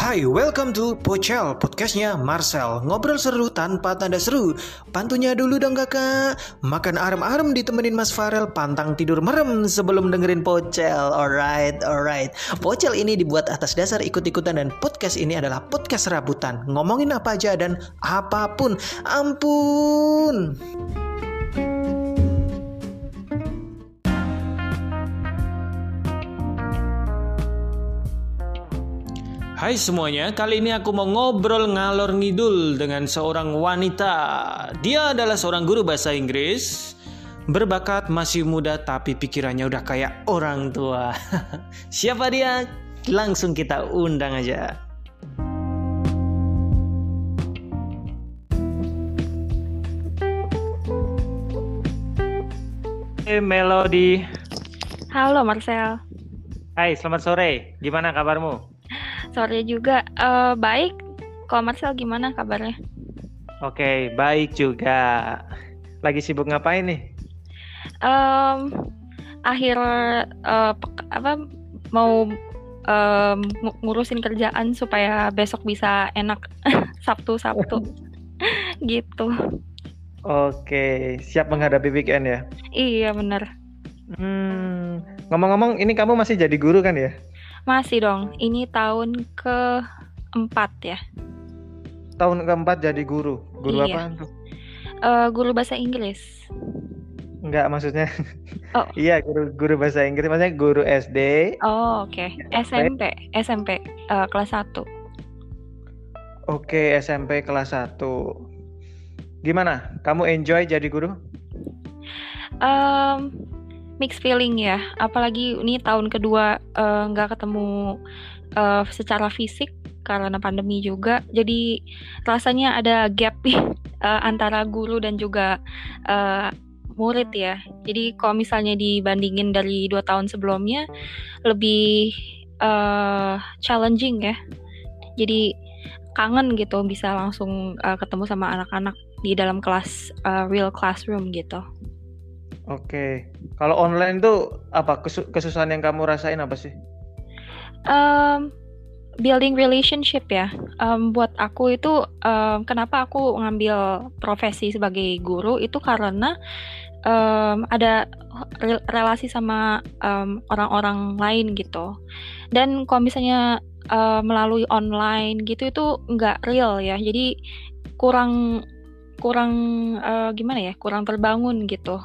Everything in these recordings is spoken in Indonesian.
Hai, welcome to Pocel, podcastnya Marcel. Ngobrol seru tanpa tanda seru. Pantunya dulu dong kakak. Makan arem-arem ditemenin Mas Farel Pantang tidur merem sebelum dengerin Pocel. Alright, alright. Pocel ini dibuat atas dasar ikut-ikutan Dan podcast ini adalah podcast rabutan Ngomongin apa aja dan apa pun. Ampun Hai semuanya, kali ini aku mau ngobrol ngalor ngidul dengan seorang wanita. Dia adalah seorang guru bahasa Inggris, berbakat masih muda tapi pikirannya udah kayak orang tua. Siapa dia? Langsung kita undang aja. Hey Melody. Halo Marcel. Hai, selamat sore. Gimana kabarmu? Sore juga. Uh, baik. Kalau Marcel gimana kabarnya? Oke, baik juga. Lagi sibuk ngapain nih? Um, akhir uh, apa mau um, ngurusin kerjaan supaya besok bisa enak Sabtu Sabtu gitu. Oke, siap menghadapi weekend ya? Iya benar. Hmm, ngomong-ngomong, ini kamu masih jadi guru kan ya? Masih dong, ini tahun keempat ya. Tahun keempat jadi guru. Guru iya. apa tuh? Uh, guru bahasa Inggris. Enggak, maksudnya. Oh. iya, guru guru bahasa Inggris maksudnya guru SD. Oh, oke. Okay. SMP, SMP uh, kelas 1. Oke, okay, SMP kelas 1. Gimana? Kamu enjoy jadi guru? Um, mixed feeling ya. Apalagi ini tahun kedua nggak uh, ketemu uh, secara fisik karena pandemi juga. Jadi rasanya ada gap uh, antara guru dan juga uh, murid ya. Jadi kalau misalnya dibandingin dari dua tahun sebelumnya lebih uh, challenging ya. Jadi kangen gitu bisa langsung uh, ketemu sama anak-anak di dalam kelas uh, real classroom gitu Oke, kalau online tuh apa kesusahan yang kamu rasain apa sih? Um, building relationship ya. Um, buat aku itu um, kenapa aku ngambil profesi sebagai guru itu karena um, ada relasi sama orang-orang um, lain gitu. Dan kalau misalnya uh, melalui online gitu itu nggak real ya. Jadi kurang kurang uh, gimana ya? Kurang terbangun gitu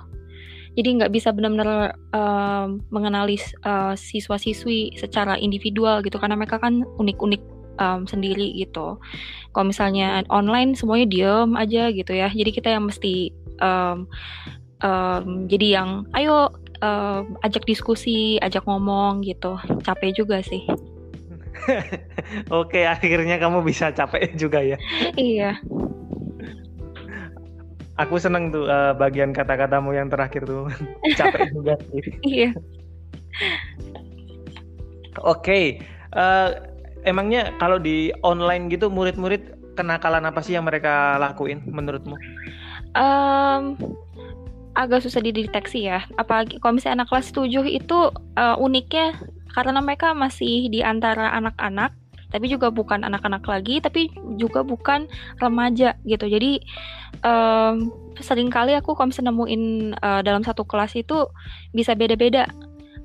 jadi nggak bisa benar-benar uh, mengenali uh, siswa-siswi secara individual gitu karena mereka kan unik-unik um, sendiri gitu. Kalau misalnya online semuanya diem aja gitu ya. Jadi kita yang mesti um, um, jadi yang ayo uh, ajak diskusi, ajak ngomong gitu. Capek juga sih. Oke, akhirnya kamu bisa capek juga ya. iya aku seneng tuh uh, bagian kata-katamu yang terakhir tuh. Capek juga sih. Iya. Oke okay. uh, eh, emangnya kalau di online gitu murid-murid kenakalan apa sih yang mereka lakuin menurutmu? Um, agak susah dideteksi ya. Apalagi kalau misalnya anak kelas 7 itu uh, uniknya karena mereka masih di antara anak-anak tapi juga bukan anak-anak lagi tapi juga bukan remaja gitu. Jadi um, sering kali aku kalau misalnya nemuin uh, dalam satu kelas itu bisa beda-beda.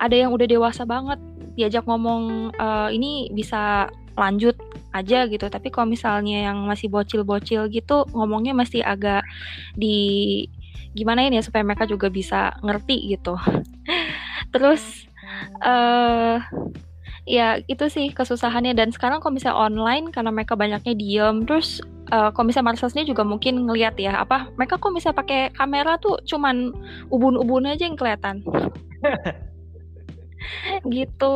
Ada yang udah dewasa banget diajak ngomong uh, ini bisa lanjut aja gitu. Tapi kalau misalnya yang masih bocil-bocil gitu ngomongnya masih agak di gimana ini ya supaya mereka juga bisa ngerti gitu. Terus uh, ya itu sih kesusahannya. Dan sekarang kalau misalnya online karena mereka banyaknya diem terus uh, kalau misalnya juga mungkin ngelihat ya apa mereka kok bisa pakai kamera tuh cuman ubun-ubun aja yang kelihatan. Gitu.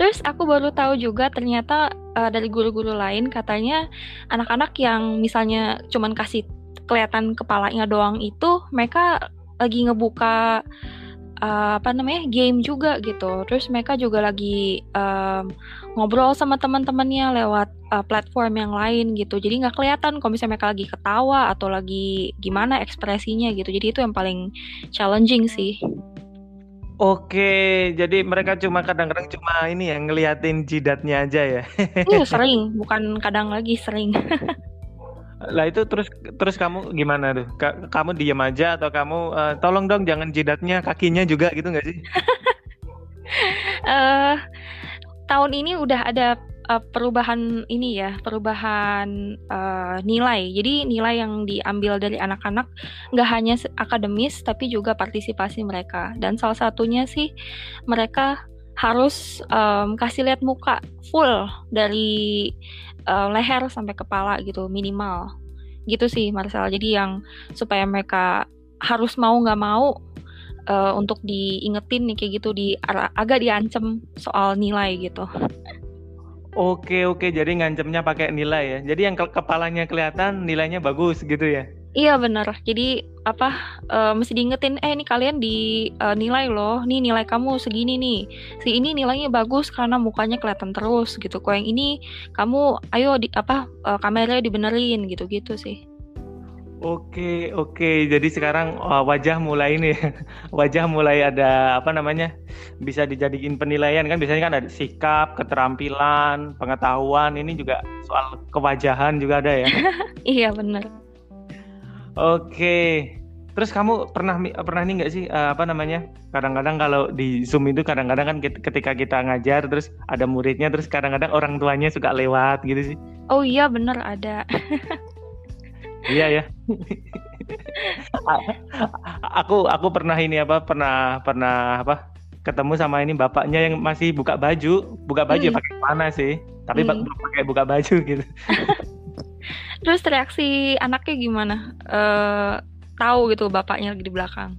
Terus aku baru tahu juga ternyata uh, dari guru-guru lain katanya anak-anak yang misalnya cuman kasih kelihatan kepalanya doang itu mereka lagi ngebuka uh, apa namanya game juga gitu. Terus mereka juga lagi um, ngobrol sama teman-temannya lewat uh, platform yang lain gitu. Jadi nggak kelihatan kalau misalnya mereka lagi ketawa atau lagi gimana ekspresinya gitu. Jadi itu yang paling challenging sih. Oke, jadi mereka cuma kadang-kadang cuma ini ya ngeliatin jidatnya aja ya. Iya sering, bukan kadang lagi sering. Lah itu terus terus kamu gimana tuh? Ka- kamu diem aja atau kamu uh, tolong dong jangan jidatnya, kakinya juga gitu nggak sih? uh, tahun ini udah ada uh, perubahan ini ya, perubahan uh, nilai. Jadi nilai yang diambil dari anak-anak nggak hanya akademis tapi juga partisipasi mereka. Dan salah satunya sih mereka harus um, kasih lihat muka full dari uh, leher sampai kepala gitu minimal. Gitu sih Marcel. Jadi yang supaya mereka harus mau nggak mau uh, untuk diingetin nih kayak gitu di agak diancem soal nilai gitu. Oke oke, jadi ngancemnya pakai nilai ya. Jadi yang ke kepalanya kelihatan nilainya bagus gitu ya? Iya benar. Jadi apa uh, mesti diingetin, eh ini kalian di uh, nilai loh, nih nilai kamu segini nih. Si ini nilainya bagus karena mukanya kelihatan terus gitu. Kok yang ini kamu ayo di apa uh, kameranya dibenerin gitu-gitu sih. Oke, oke. Jadi sekarang uh, wajah mulai ini wajah mulai ada apa namanya? bisa dijadiin penilaian kan biasanya kan ada sikap, keterampilan, pengetahuan. Ini juga soal kewajahan juga ada ya. iya, benar. Oke. Terus kamu pernah pernah nih nggak sih uh, apa namanya? Kadang-kadang kalau di Zoom itu kadang-kadang kan ketika kita ngajar terus ada muridnya terus kadang-kadang orang tuanya suka lewat gitu sih. Oh iya benar ada. Iya ya. aku aku pernah ini apa pernah pernah apa ketemu sama ini bapaknya yang masih buka baju, buka baju hmm. pakai mana sih? Tapi hmm. pakai buka baju gitu. Terus reaksi anaknya gimana? Uh, tahu gitu bapaknya lagi di belakang.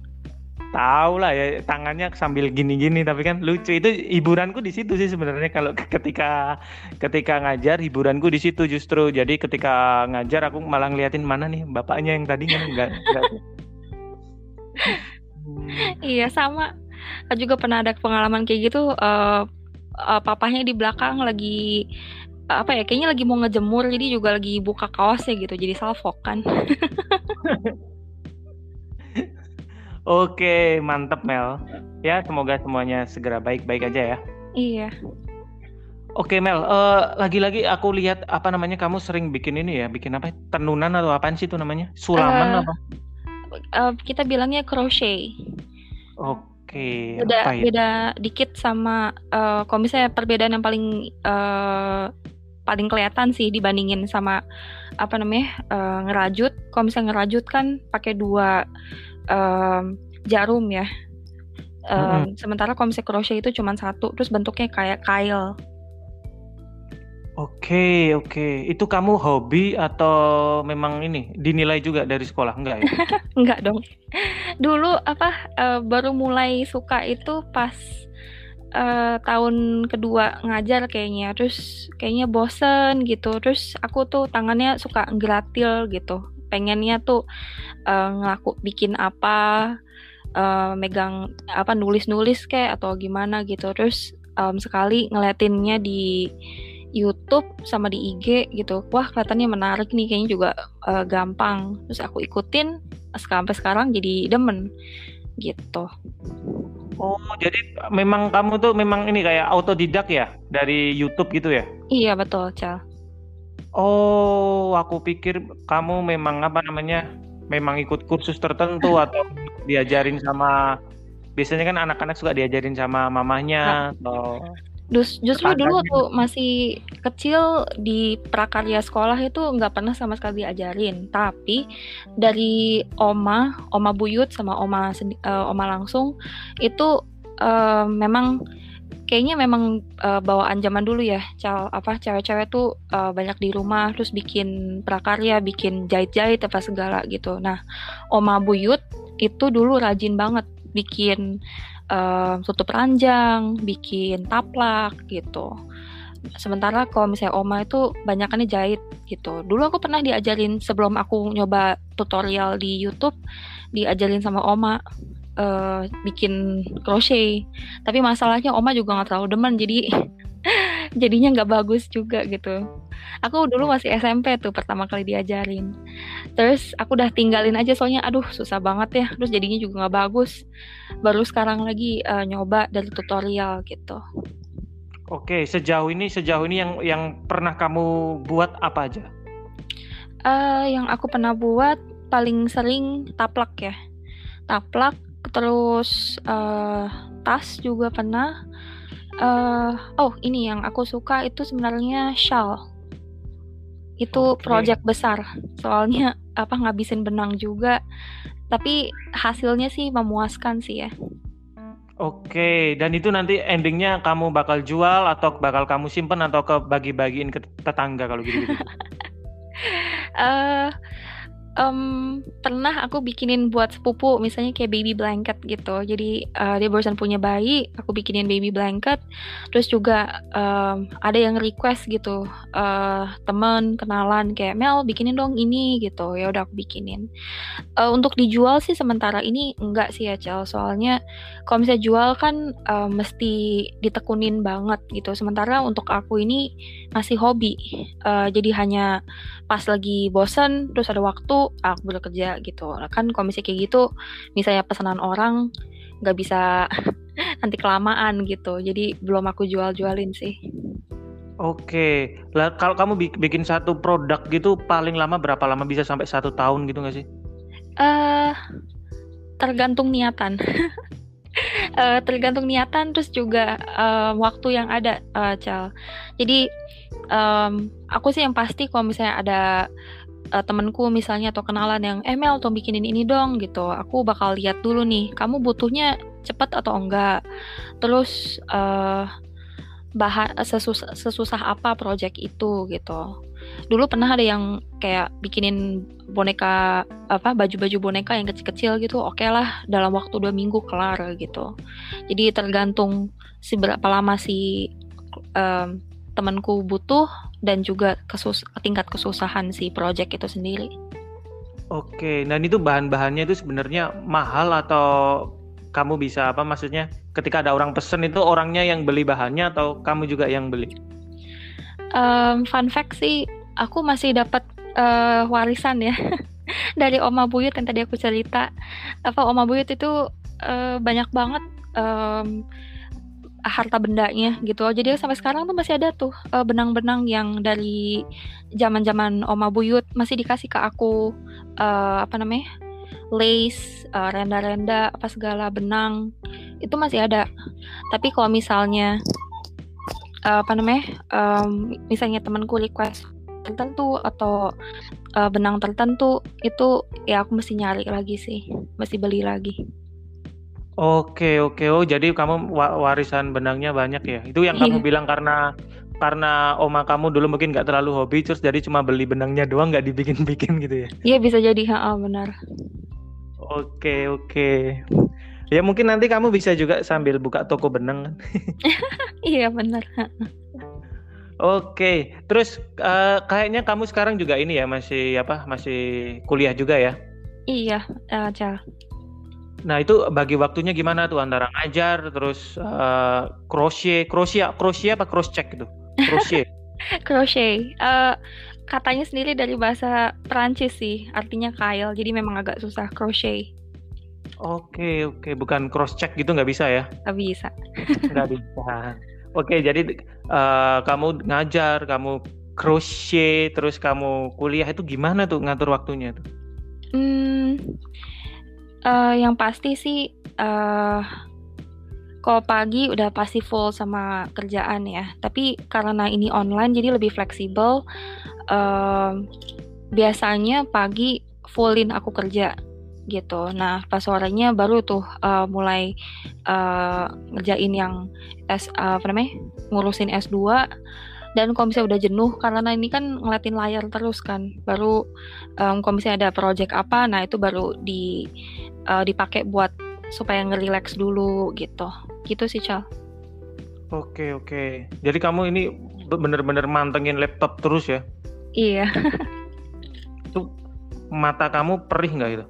Tahu lah ya tangannya sambil gini-gini tapi kan lucu. Itu hiburanku di situ sih sebenarnya. Kalau ketika ketika ngajar hiburanku di situ justru. Jadi ketika ngajar aku malah ngeliatin mana nih bapaknya yang tadi kan? Enggak, enggak. iya sama. Aku juga pernah ada pengalaman kayak gitu. Uh, uh, papahnya di belakang lagi apa ya kayaknya lagi mau ngejemur jadi juga lagi buka kaosnya gitu jadi salfok kan Oke, mantep Mel. Ya, semoga semuanya segera baik-baik aja ya. Iya. Oke Mel, uh, lagi-lagi aku lihat apa namanya kamu sering bikin ini ya, bikin apa? Tenunan atau apaan sih itu namanya? Sulaman uh, apa? Uh, kita bilangnya crochet. Oke. Beda, apa ya? beda dikit sama uh, kalau misalnya perbedaan yang paling uh, paling kelihatan sih dibandingin sama apa namanya uh, ngerajut. Kalau misalnya ngerajut kan pakai dua um, jarum ya. Um, mm-hmm. Sementara kalau misalnya crochet itu cuma satu, terus bentuknya kayak kail. Oke, oke. Itu kamu hobi atau memang ini dinilai juga dari sekolah? Enggak ya? Enggak dong. Dulu apa uh, baru mulai suka itu pas uh, tahun kedua ngajar kayaknya. Terus kayaknya bosen gitu. Terus aku tuh tangannya suka gratil gitu. Pengennya tuh uh, ngelaku bikin apa uh, megang apa nulis-nulis kayak atau gimana gitu. Terus um, sekali ngeliatinnya di YouTube sama di IG gitu. Wah kelihatannya menarik nih. Kayaknya juga uh, gampang. Terus aku ikutin sampai sekarang jadi demen gitu Oh, jadi memang kamu tuh memang ini kayak autodidak ya dari YouTube gitu ya? Iya betul, Cal. Oh, aku pikir kamu memang apa namanya, memang ikut kursus tertentu atau diajarin sama biasanya kan anak-anak suka diajarin sama mamahnya atau Dus, justru dulu waktu masih kecil di prakarya sekolah itu nggak pernah sama sekali diajarin. Tapi dari oma, oma buyut sama oma uh, oma langsung itu uh, memang kayaknya memang uh, bawaan zaman dulu ya. Cal apa cewek-cewek tuh uh, banyak di rumah terus bikin prakarya bikin jahit-jahit apa segala gitu. Nah oma buyut itu dulu rajin banget bikin uh, tutup ranjang bikin taplak gitu. Sementara kalau misalnya oma itu banyakannya jahit gitu. Dulu aku pernah diajarin sebelum aku nyoba tutorial di YouTube diajarin sama oma uh, bikin crochet. Tapi masalahnya oma juga nggak terlalu demen jadi jadinya nggak bagus juga gitu aku dulu masih SMP tuh pertama kali diajarin terus aku udah tinggalin aja soalnya aduh susah banget ya terus jadinya juga nggak bagus baru sekarang lagi uh, nyoba dari tutorial gitu Oke, sejauh ini sejauh ini yang yang pernah kamu buat apa aja? Uh, yang aku pernah buat paling sering taplak ya, taplak terus uh, tas juga pernah. Uh, oh ini yang aku suka itu sebenarnya shawl. Itu okay. project besar, soalnya apa ngabisin benang juga, tapi hasilnya sih memuaskan sih ya. Oke, dan itu nanti endingnya kamu bakal jual atau bakal kamu simpen atau ke bagi-bagiin ke tetangga kalau gitu-gitu? uh, um, pernah aku bikinin buat sepupu misalnya kayak baby blanket gitu. Jadi uh, dia barusan punya bayi aku bikinin baby blanket. Terus juga um, ada yang request gitu uh, teman kenalan kayak Mel bikinin dong ini gitu. Ya udah aku bikinin. Uh, untuk dijual sih sementara ini enggak sih ya Cel. Soalnya kalau misalnya jual kan uh, mesti ditekunin banget gitu. Sementara untuk aku ini masih hobi. Uh, jadi hanya pas lagi bosen terus ada waktu aku bekerja gitu kan komisi kayak gitu misalnya pesanan orang nggak bisa nanti kelamaan gitu jadi belum aku jual-jualin sih Oke, lah kalau kamu bikin satu produk gitu paling lama berapa lama bisa sampai satu tahun gitu nggak sih? Eh, uh, tergantung niatan. uh, tergantung niatan terus juga uh, waktu yang ada, uh, Cal. Jadi um, aku sih yang pasti kalau misalnya ada uh, temenku misalnya atau kenalan yang eh Mel bikinin ini dong gitu. Aku bakal lihat dulu nih kamu butuhnya cepet atau enggak? Terus uh, bahan sesusah, sesusah apa project itu gitu. Dulu pernah ada yang kayak bikinin boneka apa baju-baju boneka yang kecil-kecil gitu oke okay lah dalam waktu dua minggu kelar gitu. Jadi tergantung seberapa lama si um, temanku butuh dan juga kesus tingkat kesusahan si project itu sendiri. Oke, dan itu bahan-bahannya itu sebenarnya mahal atau kamu bisa apa maksudnya ketika ada orang pesen itu orangnya yang beli bahannya atau kamu juga yang beli? Um, fun fact sih, aku masih dapat uh, warisan ya dari Oma Buyut yang tadi aku cerita. Apa Oma Buyut itu uh, banyak banget um, harta bendanya gitu. Jadi sampai sekarang tuh masih ada tuh benang benang-benang yang dari zaman-zaman Oma Buyut masih dikasih ke aku uh, apa namanya? lace, uh, renda-renda, apa segala benang. Itu masih ada. Tapi kalau misalnya uh, apa namanya? Um, misalnya temanku request tertentu atau uh, benang tertentu itu ya aku mesti nyari lagi sih, mesti beli lagi. Oke oke. Oh, jadi kamu warisan benangnya banyak ya? Itu yang kamu iya. bilang karena karena oma kamu dulu mungkin nggak terlalu hobi, terus jadi cuma beli benangnya doang nggak dibikin-bikin gitu ya? Iya bisa jadi, ha, benar. Oke oke. Ya mungkin nanti kamu bisa juga sambil buka toko benang kan? Iya benar. Oke, terus uh, kayaknya kamu sekarang juga ini ya masih apa? Masih kuliah juga ya? Iya, uh, Nah itu bagi waktunya gimana tuh antara ngajar terus uh, crochet, crochet, crochet apa cross check itu? Crochet. crochet. Uh, katanya sendiri dari bahasa Perancis sih, artinya kail. Jadi memang agak susah crochet. Oke oke, bukan cross check gitu nggak bisa ya? Nggak bisa. nggak bisa. Oke, jadi uh, kamu ngajar, kamu crochet, terus kamu kuliah itu gimana tuh ngatur waktunya tuh? Hmm, Uh, yang pasti sih, uh, kalau pagi udah pasti full sama kerjaan ya, tapi karena ini online jadi lebih fleksibel, uh, biasanya pagi fullin aku kerja, gitu. Nah, pas sorenya baru tuh, uh, mulai, uh, ngerjain yang S uh, apa namanya, ngurusin S2 dan kalau misalnya udah jenuh karena ini kan ngeliatin layar terus kan baru um, kalau misalnya ada project apa nah itu baru di uh, dipakai buat supaya ngerileks dulu gitu. Gitu sih Cal oke oke. Jadi kamu ini bener-bener mantengin laptop terus ya? Iya. Itu mata kamu perih nggak itu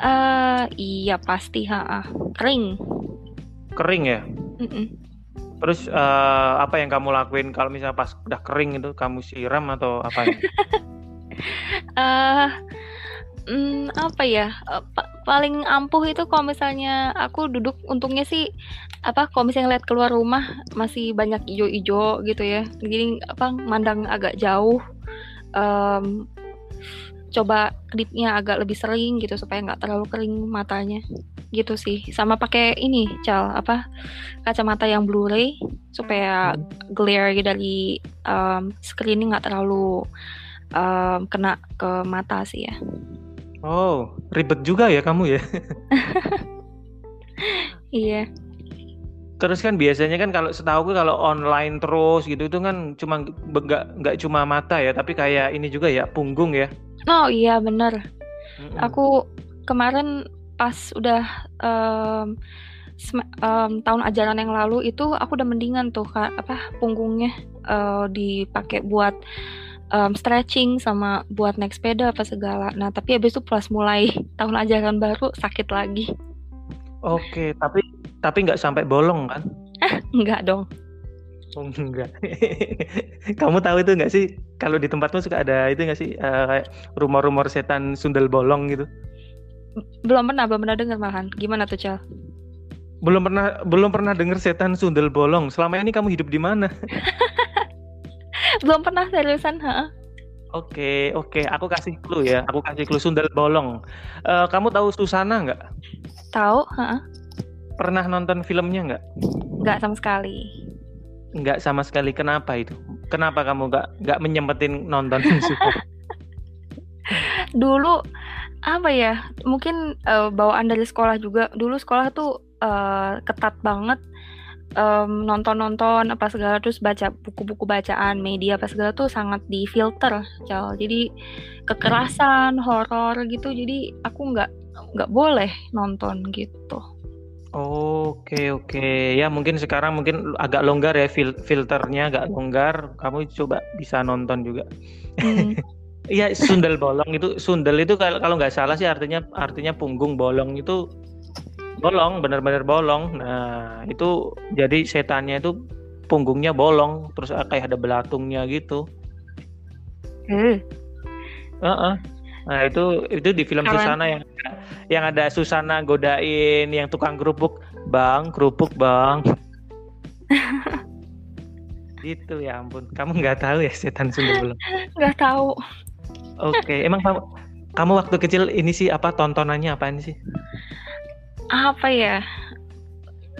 uh, iya pasti ha, kering. Kering ya? Mm-mm. Terus uh, apa yang kamu lakuin kalau misalnya pas udah kering itu kamu siram atau apa? uh, hmm, apa ya? Uh, pa paling ampuh itu kalau misalnya aku duduk untungnya sih apa kalau misalnya lihat keluar rumah masih banyak ijo-ijo gitu ya. Jadi apa mandang agak jauh um, coba kedipnya agak lebih sering gitu supaya nggak terlalu kering matanya. Gitu sih. Sama pakai ini cal apa kacamata yang Blu-ray supaya glare dari um, screening nggak terlalu um, kena ke mata sih ya oh ribet juga ya kamu ya iya terus kan biasanya kan kalau setahu gue kalau online terus gitu itu kan cuma nggak nggak cuma mata ya tapi kayak ini juga ya punggung ya Oh iya bener. Mm-mm. Aku kemarin pas udah um, um, tahun ajaran yang lalu itu aku udah mendingan tuh kak, apa punggungnya uh, dipakai buat um, stretching sama buat naik sepeda apa segala. Nah tapi habis itu pas mulai tahun ajaran baru sakit lagi. Oke, tapi tapi nggak sampai bolong kan? Enggak dong. Oh, enggak. Kamu tahu itu enggak sih? Kalau di tempatmu suka ada itu enggak sih uh, kayak rumor-rumor setan sundel bolong gitu? Belum pernah, belum pernah dengar malahan. Gimana tuh, Cal? Belum pernah belum pernah dengar setan sundel bolong. Selama ini kamu hidup di mana? belum pernah seriusan, ha? Oke, oke, aku kasih clue ya. Aku kasih clue sundel bolong. Uh, kamu tahu Susana nggak? Tahu, ha? Pernah nonton filmnya nggak? Nggak sama sekali. Nggak sama sekali. Kenapa itu? Kenapa kamu nggak nggak menyempetin nonton Dulu apa ya? Mungkin uh, bawaan dari sekolah juga. Dulu sekolah tuh uh, ketat banget um, nonton-nonton apa segala terus baca buku-buku bacaan media apa segala tuh sangat difilter cal jadi kekerasan horor gitu jadi aku nggak nggak boleh nonton gitu Oke oke ya mungkin sekarang mungkin agak longgar ya fil filternya agak longgar kamu coba bisa nonton juga. Hmm. Iya sundel bolong itu sundel itu kalau kalau nggak salah sih artinya artinya punggung bolong itu bolong benar-benar bolong. Nah itu jadi setannya itu punggungnya bolong terus kayak ada belatungnya gitu. Hmm. Uh -uh. Nah itu itu di film Keren. Susana yang yang ada Susana godain yang tukang kerupuk, bang kerupuk bang. itu ya ampun, kamu nggak tahu ya setan Sunda belum? Nggak tahu. Oke, okay. emang kamu kamu waktu kecil ini sih apa tontonannya apa sih? Apa ya?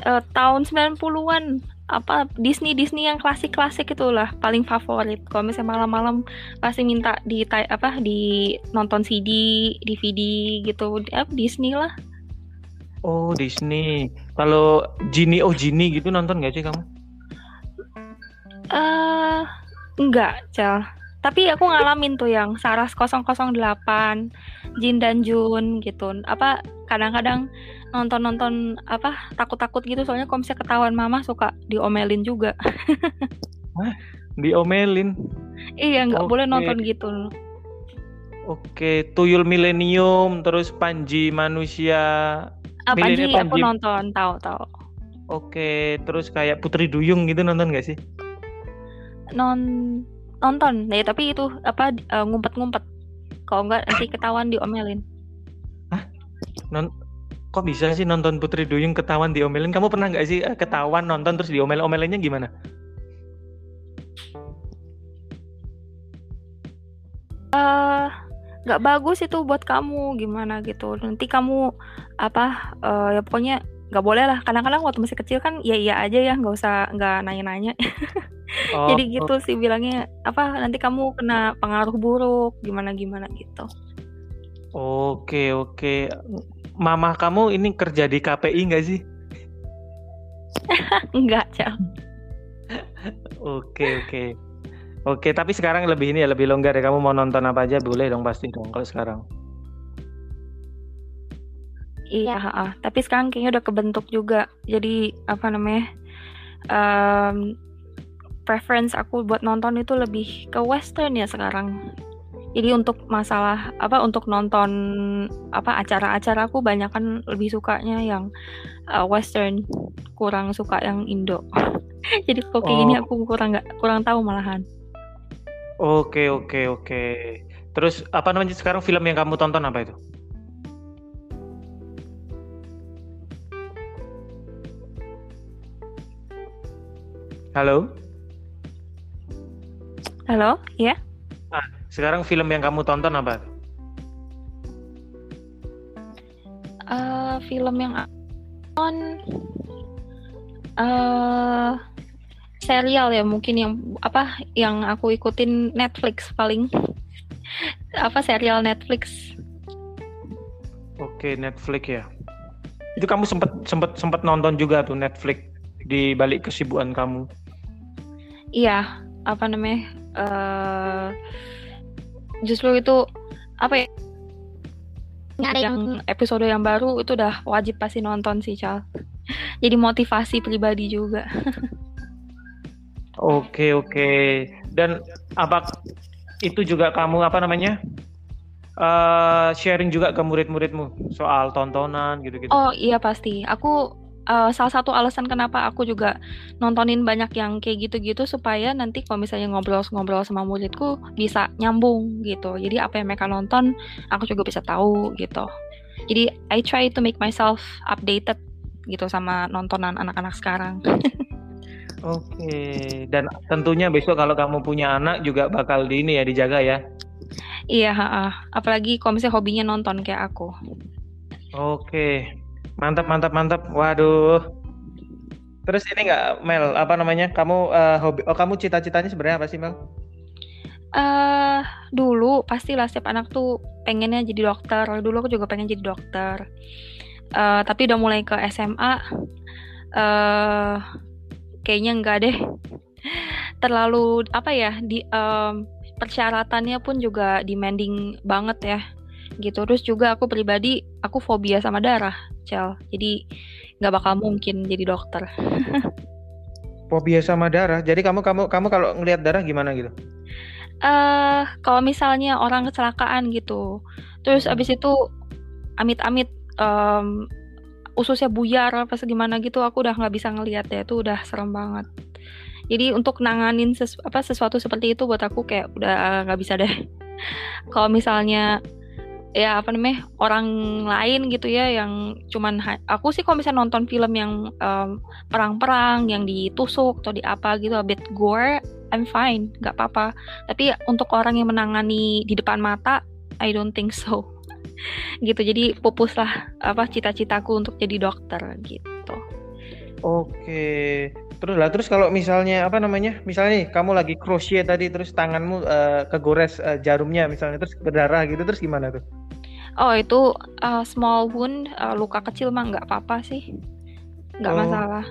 Uh, tahun 90-an apa Disney Disney yang klasik-klasik itulah paling favorit. Kalau misalnya malam-malam pasti minta di apa di nonton CD, DVD gitu. Apa Disney lah. Oh, Disney. Kalau Genie oh Genie gitu nonton gak sih kamu? Eh, uh, enggak, Cel. Tapi aku ngalamin tuh yang Saras 008, Jin dan Jun gitu. Apa kadang-kadang nonton-nonton apa takut-takut gitu soalnya kalau misalnya ketahuan mama suka diomelin juga. Hah? Diomelin? Iya nggak okay. boleh nonton gitu. Oke, Tuyul Milenium, terus Panji Manusia. Ah, Panji, Panji aku nonton, tahu tahu. Oke, terus kayak Putri Duyung gitu nonton gak sih? Non nonton, ya tapi itu apa uh, ngumpet-ngumpet. Kalau enggak nanti ketahuan diomelin. Hah? Non kok bisa sih nonton Putri Duyung ketahuan diomelin? Kamu pernah nggak sih eh, ketahuan nonton terus diomel-omelinnya gimana? Uh, nggak bagus itu buat kamu gimana gitu. Nanti kamu apa uh, ya pokoknya nggak boleh lah. Kadang-kadang waktu masih kecil kan ya iya aja ya nggak usah nggak nanya-nanya. Oh, Jadi gitu oh. sih bilangnya apa nanti kamu kena pengaruh buruk gimana gimana gitu. Oke oke mama kamu ini kerja di KPI nggak sih? Enggak, Cel. Oke, oke. Oke, tapi sekarang lebih ini ya, lebih longgar ya. Kamu mau nonton apa aja boleh dong pasti dong kalau sekarang. Iya, uh, tapi sekarang kayaknya udah kebentuk juga. Jadi apa namanya? Um, preference aku buat nonton itu lebih ke western ya sekarang. Jadi untuk masalah apa untuk nonton apa acara-acara aku banyak kan lebih sukanya yang uh, western. Kurang suka yang Indo. Jadi kok kayak oh. gini aku kurang nggak kurang tahu malahan. Oke oke oke. Terus apa namanya sekarang film yang kamu tonton apa itu Halo? Halo, ya? Nah, sekarang film yang kamu tonton apa? Uh, film yang on uh, serial ya mungkin yang apa yang aku ikutin Netflix paling apa serial Netflix. Oke Netflix ya. Itu kamu sempat sempat sempat nonton juga tuh Netflix di balik kesibukan kamu. Iya, apa namanya? Uh, justru itu apa ya? yang episode yang baru itu udah wajib pasti nonton sih, Cal. Jadi motivasi pribadi juga. oke, oke. Dan apa itu juga kamu apa namanya? Uh, sharing juga ke murid-muridmu soal tontonan gitu-gitu. Oh, iya pasti. Aku uh, salah satu alasan kenapa aku juga nontonin banyak yang kayak gitu-gitu supaya nanti kalau misalnya ngobrol-ngobrol sama muridku bisa nyambung gitu. Jadi apa yang mereka nonton aku juga bisa tahu gitu. Jadi I try to make myself updated gitu sama nontonan anak-anak sekarang. Oke, dan tentunya besok kalau kamu punya anak juga bakal di ini ya dijaga ya. Iya, uh, apalagi kalau misalnya hobinya nonton kayak aku. Oke, Mantap, mantap, mantap. Waduh. Terus ini nggak Mel, apa namanya? Kamu uh, hobi oh kamu cita-citanya sebenarnya apa sih, Mel? Eh, uh, dulu pastilah setiap anak tuh pengennya jadi dokter. Dulu aku juga pengen jadi dokter. Uh, tapi udah mulai ke SMA uh, eh, kayaknya enggak deh. Terlalu apa ya, di um, persyaratannya pun juga demanding banget ya gitu. Terus juga aku pribadi aku fobia sama darah cel jadi nggak bakal mungkin jadi dokter. Fobia sama darah? Jadi kamu kamu kamu kalau ngelihat darah gimana gitu? Eh uh, kalau misalnya orang kecelakaan gitu. Terus hmm. abis itu amit-amit um, ususnya buyar apa segimana gitu aku udah nggak bisa ngelihat ya. Itu udah serem banget. Jadi untuk nanganin ses apa sesuatu seperti itu buat aku kayak udah nggak bisa deh. Kalau misalnya ya apa namanya orang lain gitu ya yang cuman aku sih kalau misalnya nonton film yang perang perang-perang yang ditusuk atau di apa gitu a bit gore I'm fine nggak apa-apa. Tapi untuk orang yang menangani di depan mata I don't think so. Gitu jadi pupus lah apa cita-citaku untuk jadi dokter gitu. Oke terus lah terus kalau misalnya apa namanya misalnya nih kamu lagi crochet tadi terus tanganmu uh, kegores uh, jarumnya misalnya terus berdarah gitu terus gimana tuh Oh itu uh, small wound, uh, luka kecil mah nggak apa-apa sih, nggak oh. masalah.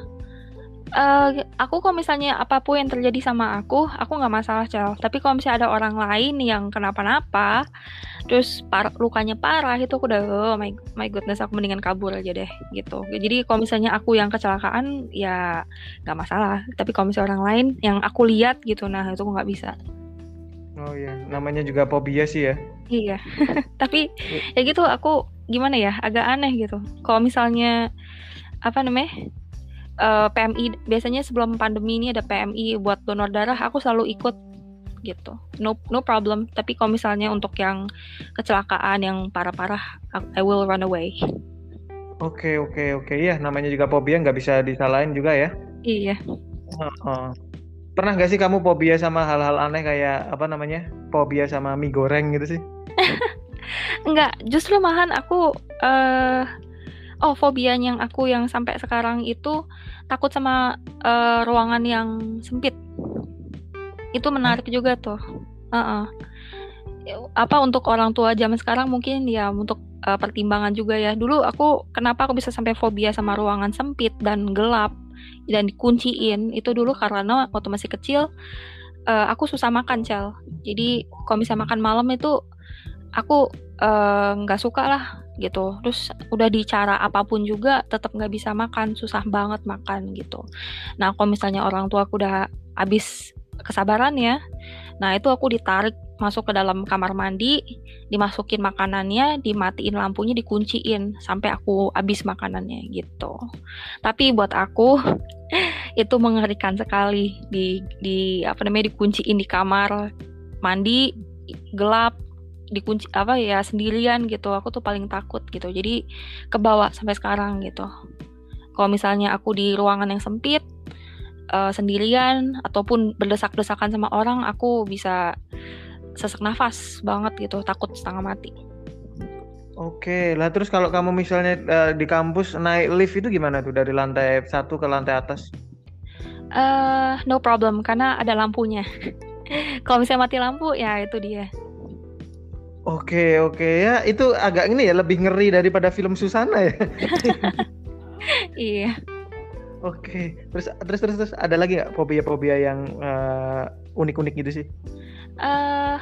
Uh, aku kalau misalnya apa pun yang terjadi sama aku, aku nggak masalah cel. Tapi kalau misalnya ada orang lain yang kenapa-napa, terus par lukanya parah itu aku udah oh my my goodness aku mendingan kabur aja deh gitu. Jadi kalau misalnya aku yang kecelakaan ya nggak masalah. Tapi kalau misalnya orang lain yang aku lihat gitu, nah itu aku nggak bisa. Oh iya, namanya juga fobia sih ya. Iya. Tapi ya gitu aku gimana ya, agak aneh gitu. Kalau misalnya apa namanya? Uh, eh, PMI biasanya sebelum pandemi ini ada PMI buat donor darah, aku selalu ikut gitu. No no problem. Tapi kalau misalnya untuk yang kecelakaan yang parah-parah, I will run away. Oke oke oke ya namanya juga fobia nggak bisa disalahin juga ya. Iya. Uh, uh pernah gak sih kamu fobia sama hal-hal aneh kayak apa namanya fobia sama mie goreng gitu sih Enggak, justru malahan aku uh, oh fobia yang aku yang sampai sekarang itu takut sama uh, ruangan yang sempit. Itu menarik juga tuh. Uh -uh. Apa untuk orang tua zaman sekarang mungkin ya untuk uh, pertimbangan juga ya. Dulu aku kenapa aku bisa sampai fobia sama ruangan sempit dan gelap dan dikunciin. Itu dulu karena waktu masih kecil uh, aku susah makan cel jadi kalau misalnya makan malam itu aku eh, nggak uh, suka lah gitu. Terus udah dicara apa pun juga tetap nggak bisa makan. Susah banget makan gitu. Nah kalau misalnya orang tua aku udah habis kesabaran ya nah itu aku ditarik masuk ke dalam kamar mandi, dimasukin makanannya, dimatiin lampunya, dikunciin sampai aku habis makanannya gitu. Tapi buat aku itu mengerikan sekali. Di di apa namanya dikunciin di kamar mandi gelap dikunci apa ya sendirian gitu. Aku tuh paling takut gitu. Jadi kebawa sampai sekarang gitu. Kalau misalnya aku di ruangan yang sempit uh, sendirian ataupun berdesak-desakan sama orang aku bisa sesak nafas banget gitu takut setengah mati Oke, lah terus kalau kamu misalnya uh, di kampus naik lift itu gimana tuh dari lantai satu ke lantai atas? Uh, no problem karena ada lampunya. kalau misalnya mati lampu ya itu dia. Oke oke ya itu agak ini ya lebih ngeri daripada film Susana ya. iya. Oke terus terus terus terus ada lagi nggak fobia-fobia yang unik unik-unik gitu sih? Uh,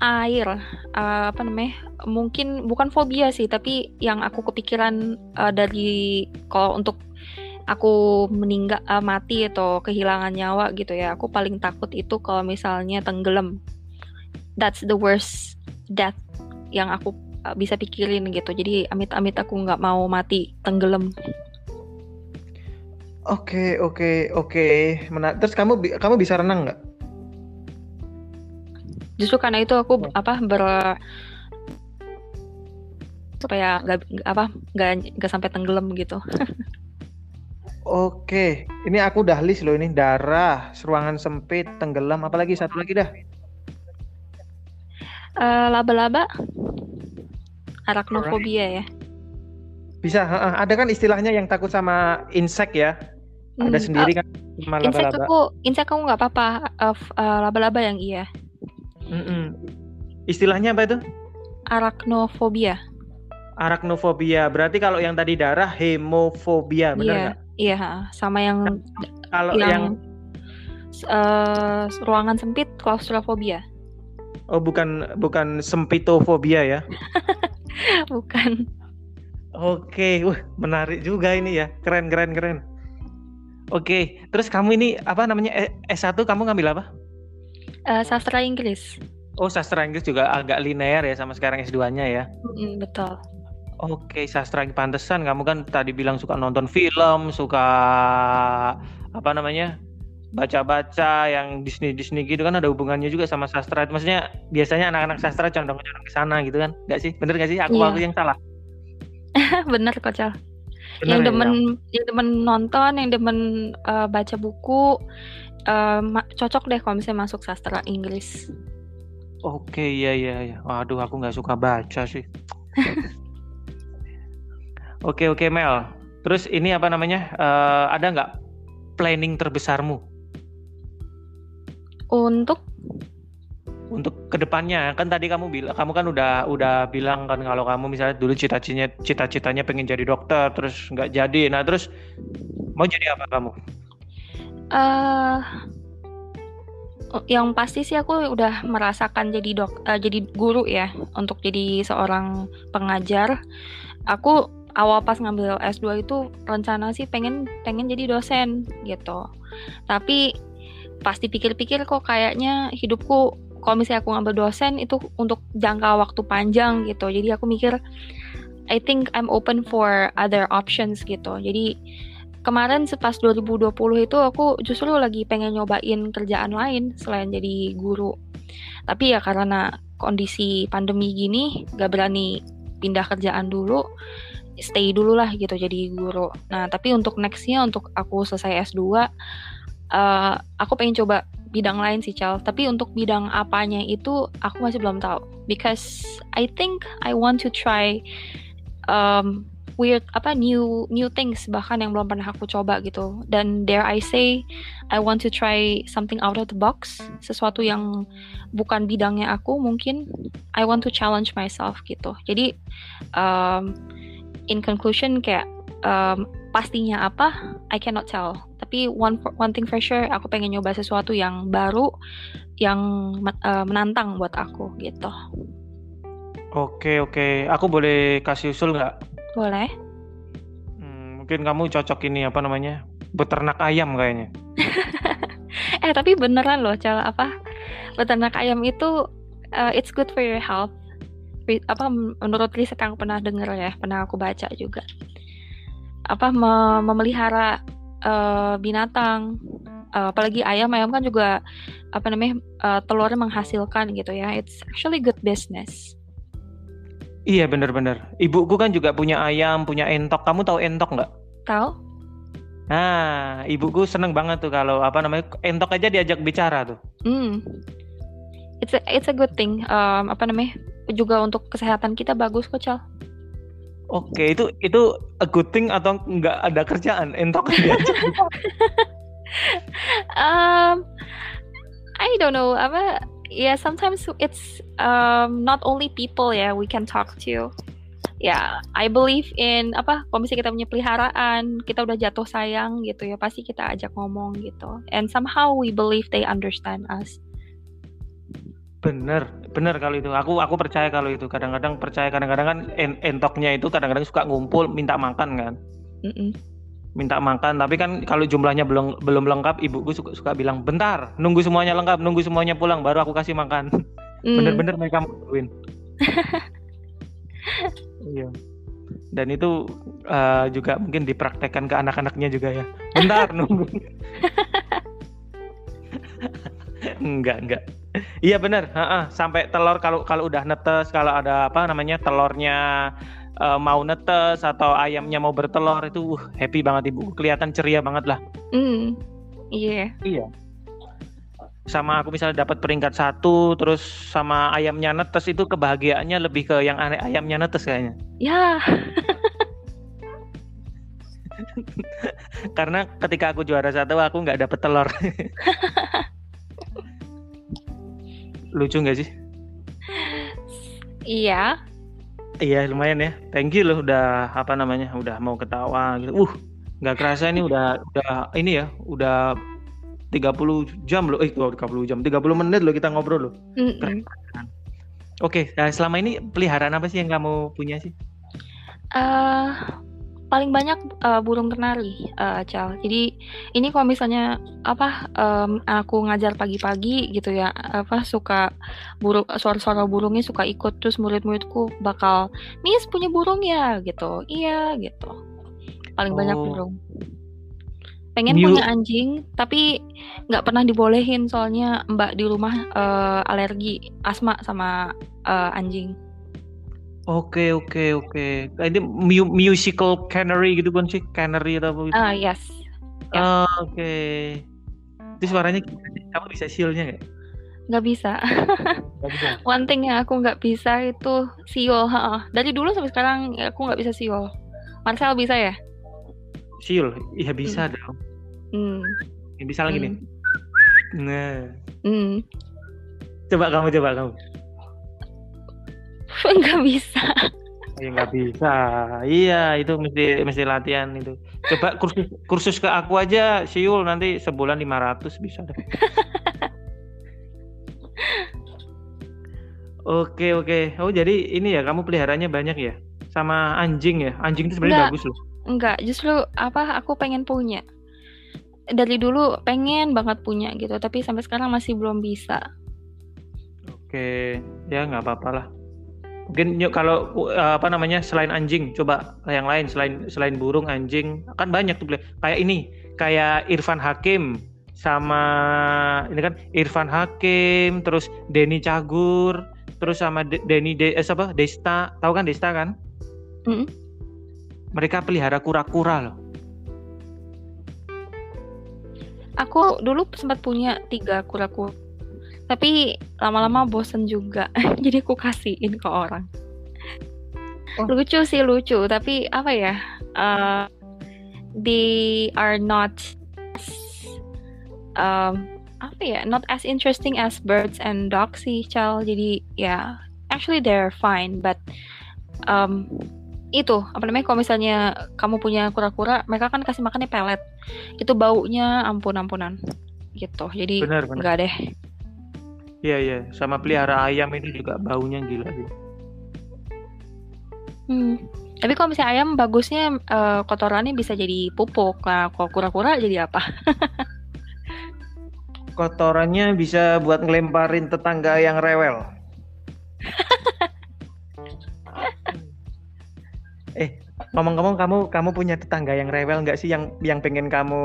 air uh, apa namanya mungkin bukan fobia sih tapi yang aku kepikiran uh, dari kalau untuk aku meninggal uh, mati atau kehilangan nyawa gitu ya aku paling takut itu kalau misalnya tenggelam. That's the worst death yang aku uh, bisa pikirin gitu. Jadi amit-amit aku nggak mau mati tenggelam. Oke oke oke. Terus kamu kamu bisa renang nggak justru karena itu aku oh. apa ber supaya nggak apa nggak nggak sampai tenggelam gitu Oke, ini aku udah list loh ini darah, ruangan sempit, tenggelam, apalagi satu lagi dah. Uh, laba-laba, arachnofobia ya. Bisa, uh, ada kan istilahnya yang takut sama insek ya? Ada hmm, sendiri uh, kan sama laba-laba. Insek aku, insek aku nggak apa-apa, uh, uh, laba-laba yang iya. Mm-mm. Istilahnya apa itu? Arachnofobia. Arachnofobia. Berarti kalau yang tadi darah hemofobia, benar iya, nggak? Iya, sama yang nah, kalau yang, yang uh, ruangan sempit klaustrofobia. Oh, bukan bukan sempitofobia ya? bukan. Oke, wah menarik juga ini ya. Keren keren keren. Oke, terus kamu ini apa namanya e, S1 kamu ngambil apa? Uh, sastra Inggris. Oh, sastra Inggris juga agak linear ya sama sekarang S2-nya ya? Mm, betul. Oke, sastra pantesan kamu kan tadi bilang suka nonton film, suka apa namanya? baca-baca yang Disney Disney gitu kan ada hubungannya juga sama sastra. Maksudnya biasanya anak-anak sastra condong-condong ke sana gitu kan? Gak sih? Bener gak sih? Aku iya. aku yang salah. Bener kocel. yang ya, demen ya. yang demen nonton, yang demen uh, baca buku, uh, cocok deh kalau misalnya masuk sastra Inggris. Oke, iya iya iya. Waduh, aku nggak suka baca sih. oke oke Mel. Terus ini apa namanya? Uh, ada nggak planning terbesarmu? Untuk untuk ke depannya kan tadi kamu bilang kamu kan udah udah bilang kan kalau kamu misalnya dulu cita-citanya cita-citanya pengen jadi dokter terus nggak jadi nah terus mau jadi apa kamu uh, yang pasti sih aku udah merasakan jadi dok uh, jadi guru ya untuk jadi seorang pengajar. Aku awal pas ngambil S2 itu rencana sih pengen pengen jadi dosen gitu. Tapi pasti pikir-pikir kok kayaknya hidupku kalau misalnya aku ngambil dosen itu untuk jangka waktu panjang gitu. Jadi aku mikir I think I'm open for other options gitu. Jadi kemarin sepas 2020 itu aku justru lagi pengen nyobain kerjaan lain selain jadi guru. Tapi ya karena kondisi pandemi gini gak berani pindah kerjaan dulu, stay dulu lah gitu jadi guru. Nah tapi untuk nextnya untuk aku selesai S2, uh, eh, aku pengen coba bidang lain sih Cal. Tapi untuk bidang apanya itu aku masih belum tahu. Because I think I want to try um, weird apa new new things bahkan yang belum pernah aku coba gitu. Dan dare I say I want to try something out of the box sesuatu yang bukan bidangnya aku mungkin I want to challenge myself gitu. Jadi um, in conclusion kayak um, pastinya apa I cannot tell. Tapi one one thing for sure aku pengen nyoba sesuatu yang baru yang uh, menantang buat aku gitu. Oke oke, aku boleh kasih usul nggak? Boleh. Hmm, mungkin kamu cocok ini apa namanya? Beternak ayam kayaknya. eh tapi beneran loh, cara apa? peternak ayam itu uh, it's good for your health. Apa menurut riset yang pernah dengar ya, pernah aku baca juga. Apa memelihara uh, binatang, uh, apalagi ayam, ayam kan juga apa namanya uh, telurnya menghasilkan gitu ya. It's actually good business. Iya benar-benar. Ibuku kan juga punya ayam, punya entok. Kamu tahu entok nggak? Tahu. Nah, ibuku seneng banget tuh kalau apa namanya entok aja diajak bicara tuh. Hmm it's a it's a good thing um, apa namanya juga untuk kesehatan kita bagus kok Cal. Oke itu itu a good thing atau nggak ada kerjaan entok um, I don't know apa yeah, sometimes it's um, not only people ya yeah, we can talk to ya yeah, I believe in apa kalau misalnya kita punya peliharaan kita udah jatuh sayang gitu ya pasti kita ajak ngomong gitu and somehow we believe they understand us Bener, bener kalau itu. Aku aku percaya kalau itu. Kadang-kadang percaya, kadang-kadang kan entoknya itu kadang-kadang suka ngumpul minta makan kan. Mm -mm. Minta makan, tapi kan kalau jumlahnya belum belum lengkap, ibuku suka suka bilang bentar, nunggu semuanya lengkap, nunggu semuanya pulang, baru aku kasih makan. Mm. Bener-bener mereka maluin. iya. Dan itu uh, juga mungkin dipraktekkan ke anak-anaknya juga ya. Bentar nunggu. enggak, enggak. Iya benar, sampai telur kalau kalau udah netes, kalau ada apa namanya telurnya uh, mau netes atau ayamnya mau bertelur itu uh, happy banget ibu, kelihatan ceria banget lah. Mm. Iya. Yeah. Iya. Sama aku misalnya dapat peringkat satu, terus sama ayamnya netes itu kebahagiaannya lebih ke yang aneh ayamnya netes kayaknya. Ya. Karena ketika aku juara satu aku nggak dapet telur. lucu nggak sih? Iya. Iya lumayan ya. Thank you loh udah apa namanya udah mau ketawa gitu. Uh nggak kerasa ini udah udah ini ya udah 30 jam loh. Eh 30 jam 30 menit loh kita ngobrol loh. Mm -mm. Oke, okay, nah selama ini peliharaan apa sih yang kamu punya sih? Uh, paling banyak uh, burung kenari, uh, Cal. Jadi ini kalau misalnya apa um, aku ngajar pagi-pagi gitu ya, apa suka burung suara-suara burungnya suka ikut terus murid-muridku bakal, "Miss punya burung ya?" gitu. "Iya." gitu. Paling oh. banyak burung. Pengen New... punya anjing, tapi nggak pernah dibolehin soalnya Mbak di rumah uh, alergi asma sama uh, anjing. Oke oke oke. Nah, ini mu musical canary gitu kan sih? Canary atau apa gitu? Ah, uh, yes. Yeah. Uh, oke. Okay. Itu suaranya kamu bisa siulnya nggak? Nggak bisa. Gak bisa. One thing yang aku nggak bisa itu siul. Ha Dari dulu sampai sekarang aku nggak bisa siul. Marcel bisa ya? Siul? Iya bisa hmm. dong. Hmm. Bisa lagi hmm. nih. Nah. Hmm. Coba kamu coba kamu. nggak bisa ya nggak bisa iya itu mesti mesti latihan itu coba kursus kursus ke aku aja siul nanti sebulan 500 bisa deh Oke oke. Oh jadi ini ya kamu peliharanya banyak ya? Sama anjing ya? Anjing itu sebenarnya bagus loh. Enggak, justru apa aku pengen punya. Dari dulu pengen banget punya gitu, tapi sampai sekarang masih belum bisa. Oke, ya nggak apa-apa lah. Mungkin yuk kalau uh, apa namanya selain anjing, coba yang lain selain selain burung, anjing, kan banyak tuh kayak ini, kayak Irfan Hakim sama ini kan Irfan Hakim, terus Denny Cagur, terus sama Denny De, eh, apa Desta, tahu kan Desta kan? Mm -hmm. Mereka pelihara kura-kura loh. Aku dulu sempat punya tiga kura-kura tapi lama-lama bosen juga. Jadi aku kasihin ke orang. Oh. lucu sih lucu. Tapi apa ya uh, they are not um, apa ya not as interesting as birds and dogs sih Chal. Jadi ya yeah, actually they're fine but um, itu apa namanya kalau misalnya kamu punya kura-kura mereka kan kasih makannya pelet. Itu baunya ampun ampunan gitu. Jadi nggak deh Iya iya, sama pelihara ayam ini juga baunya gila sih. Hmm. Tapi kalau misalnya ayam bagusnya uh, kotorannya bisa jadi pupuk. Nah, kalau kura-kura jadi apa? kotorannya bisa buat ngelemparin tetangga yang rewel. eh, ngomong-ngomong kamu kamu punya tetangga yang rewel nggak sih yang yang pengen kamu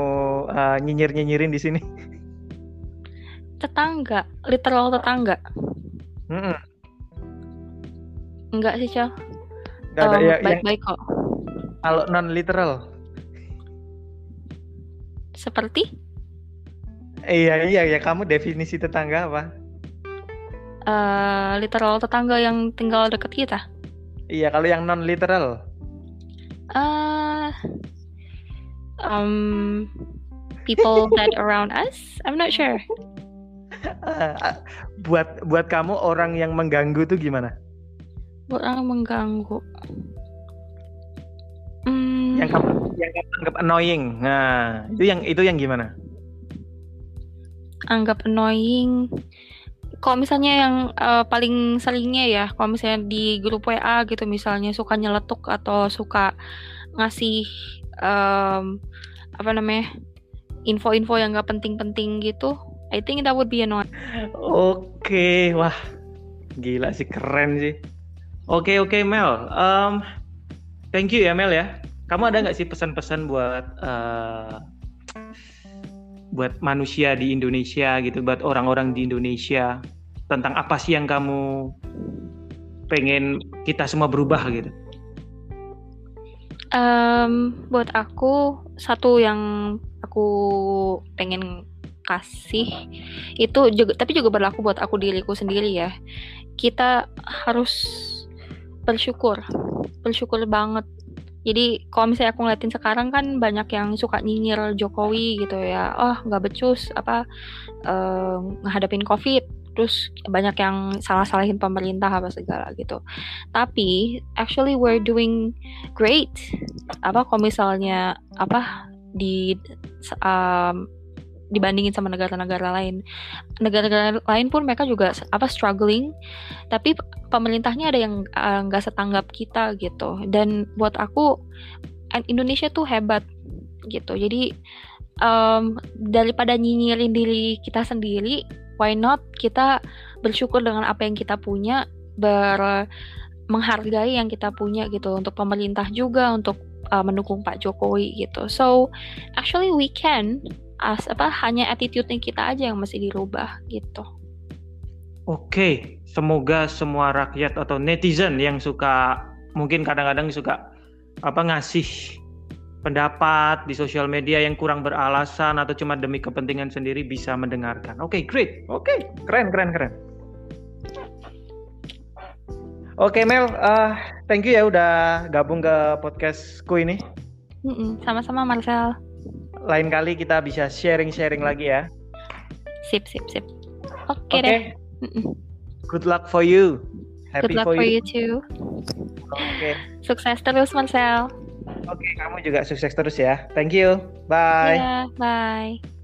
uh, nyinyir-nyinyirin di sini? Tetangga, literal tetangga. Mm -mm. Enggak sih, Cel. Enggak ada ya, baik-baik kok. Kalau non literal. Seperti? Iya iya ya kamu definisi tetangga apa? Uh, literal tetangga yang tinggal dekat kita. Iya kalau yang non literal. Uh, um, people that around us, I'm not sure. Buat buat kamu orang yang mengganggu tuh gimana? Buat orang mengganggu. Hmm. Yang kamu yang kamu anggap annoying. Nah, itu yang itu yang gimana? anggap annoying kalau misalnya yang uh, paling seringnya ya kalau misalnya di grup WA gitu misalnya suka nyeletuk atau suka ngasih um, apa namanya info-info yang gak penting-penting gitu I think that would be annoying oke okay. wah gila sih keren sih oke okay, oke okay, Mel um, thank you ya Mel ya kamu ada nggak sih pesan-pesan buat uh, buat manusia di Indonesia gitu, buat orang-orang di Indonesia tentang apa sih yang kamu pengen kita semua berubah gitu? Um, buat aku satu yang aku pengen kasih itu juga tapi juga berlaku buat aku diriku sendiri ya. Kita harus bersyukur, bersyukur banget jadi kalau misalnya aku ngeliatin sekarang kan banyak yang suka nyinyir Jokowi gitu ya. Oh nggak becus apa uh, ngehadapin COVID. Terus banyak yang salah-salahin pemerintah apa segala gitu. Tapi actually we're doing great. Apa kalau misalnya apa di um, dibandingin sama negara-negara lain. Negara-negara lain pun mereka juga apa struggling, tapi pemerintahnya ada yang eh, nggak uh, setanggap kita gitu. Dan buat aku Indonesia tuh hebat gitu. Jadi um, daripada nyinyirin diri kita sendiri, why not kita bersyukur dengan apa yang kita punya, ber menghargai yang kita punya gitu untuk pemerintah juga untuk uh, mendukung Pak Jokowi gitu. So actually we can as apa hanya attitude-nya kita aja yang masih dirubah gitu. Oke, semoga semua rakyat atau netizen yang suka mungkin kadang-kadang suka apa ngasih pendapat di sosial media yang kurang beralasan atau cuma demi kepentingan sendiri bisa mendengarkan. Oke, okay, great. Oke, okay. keren, keren, keren. Oke, okay, Mel, uh, thank you ya udah gabung ke podcastku ini. Sama-sama, Marcel lain kali kita bisa sharing-sharing lagi ya. Sip, sip, sip. Oke okay okay. deh. Good luck for you. Happy Good luck for, for you. you too. Oke. Okay. Sukses terus, Marcel. Oke, okay, kamu juga sukses terus ya. Thank you. Bye. Yeah, bye.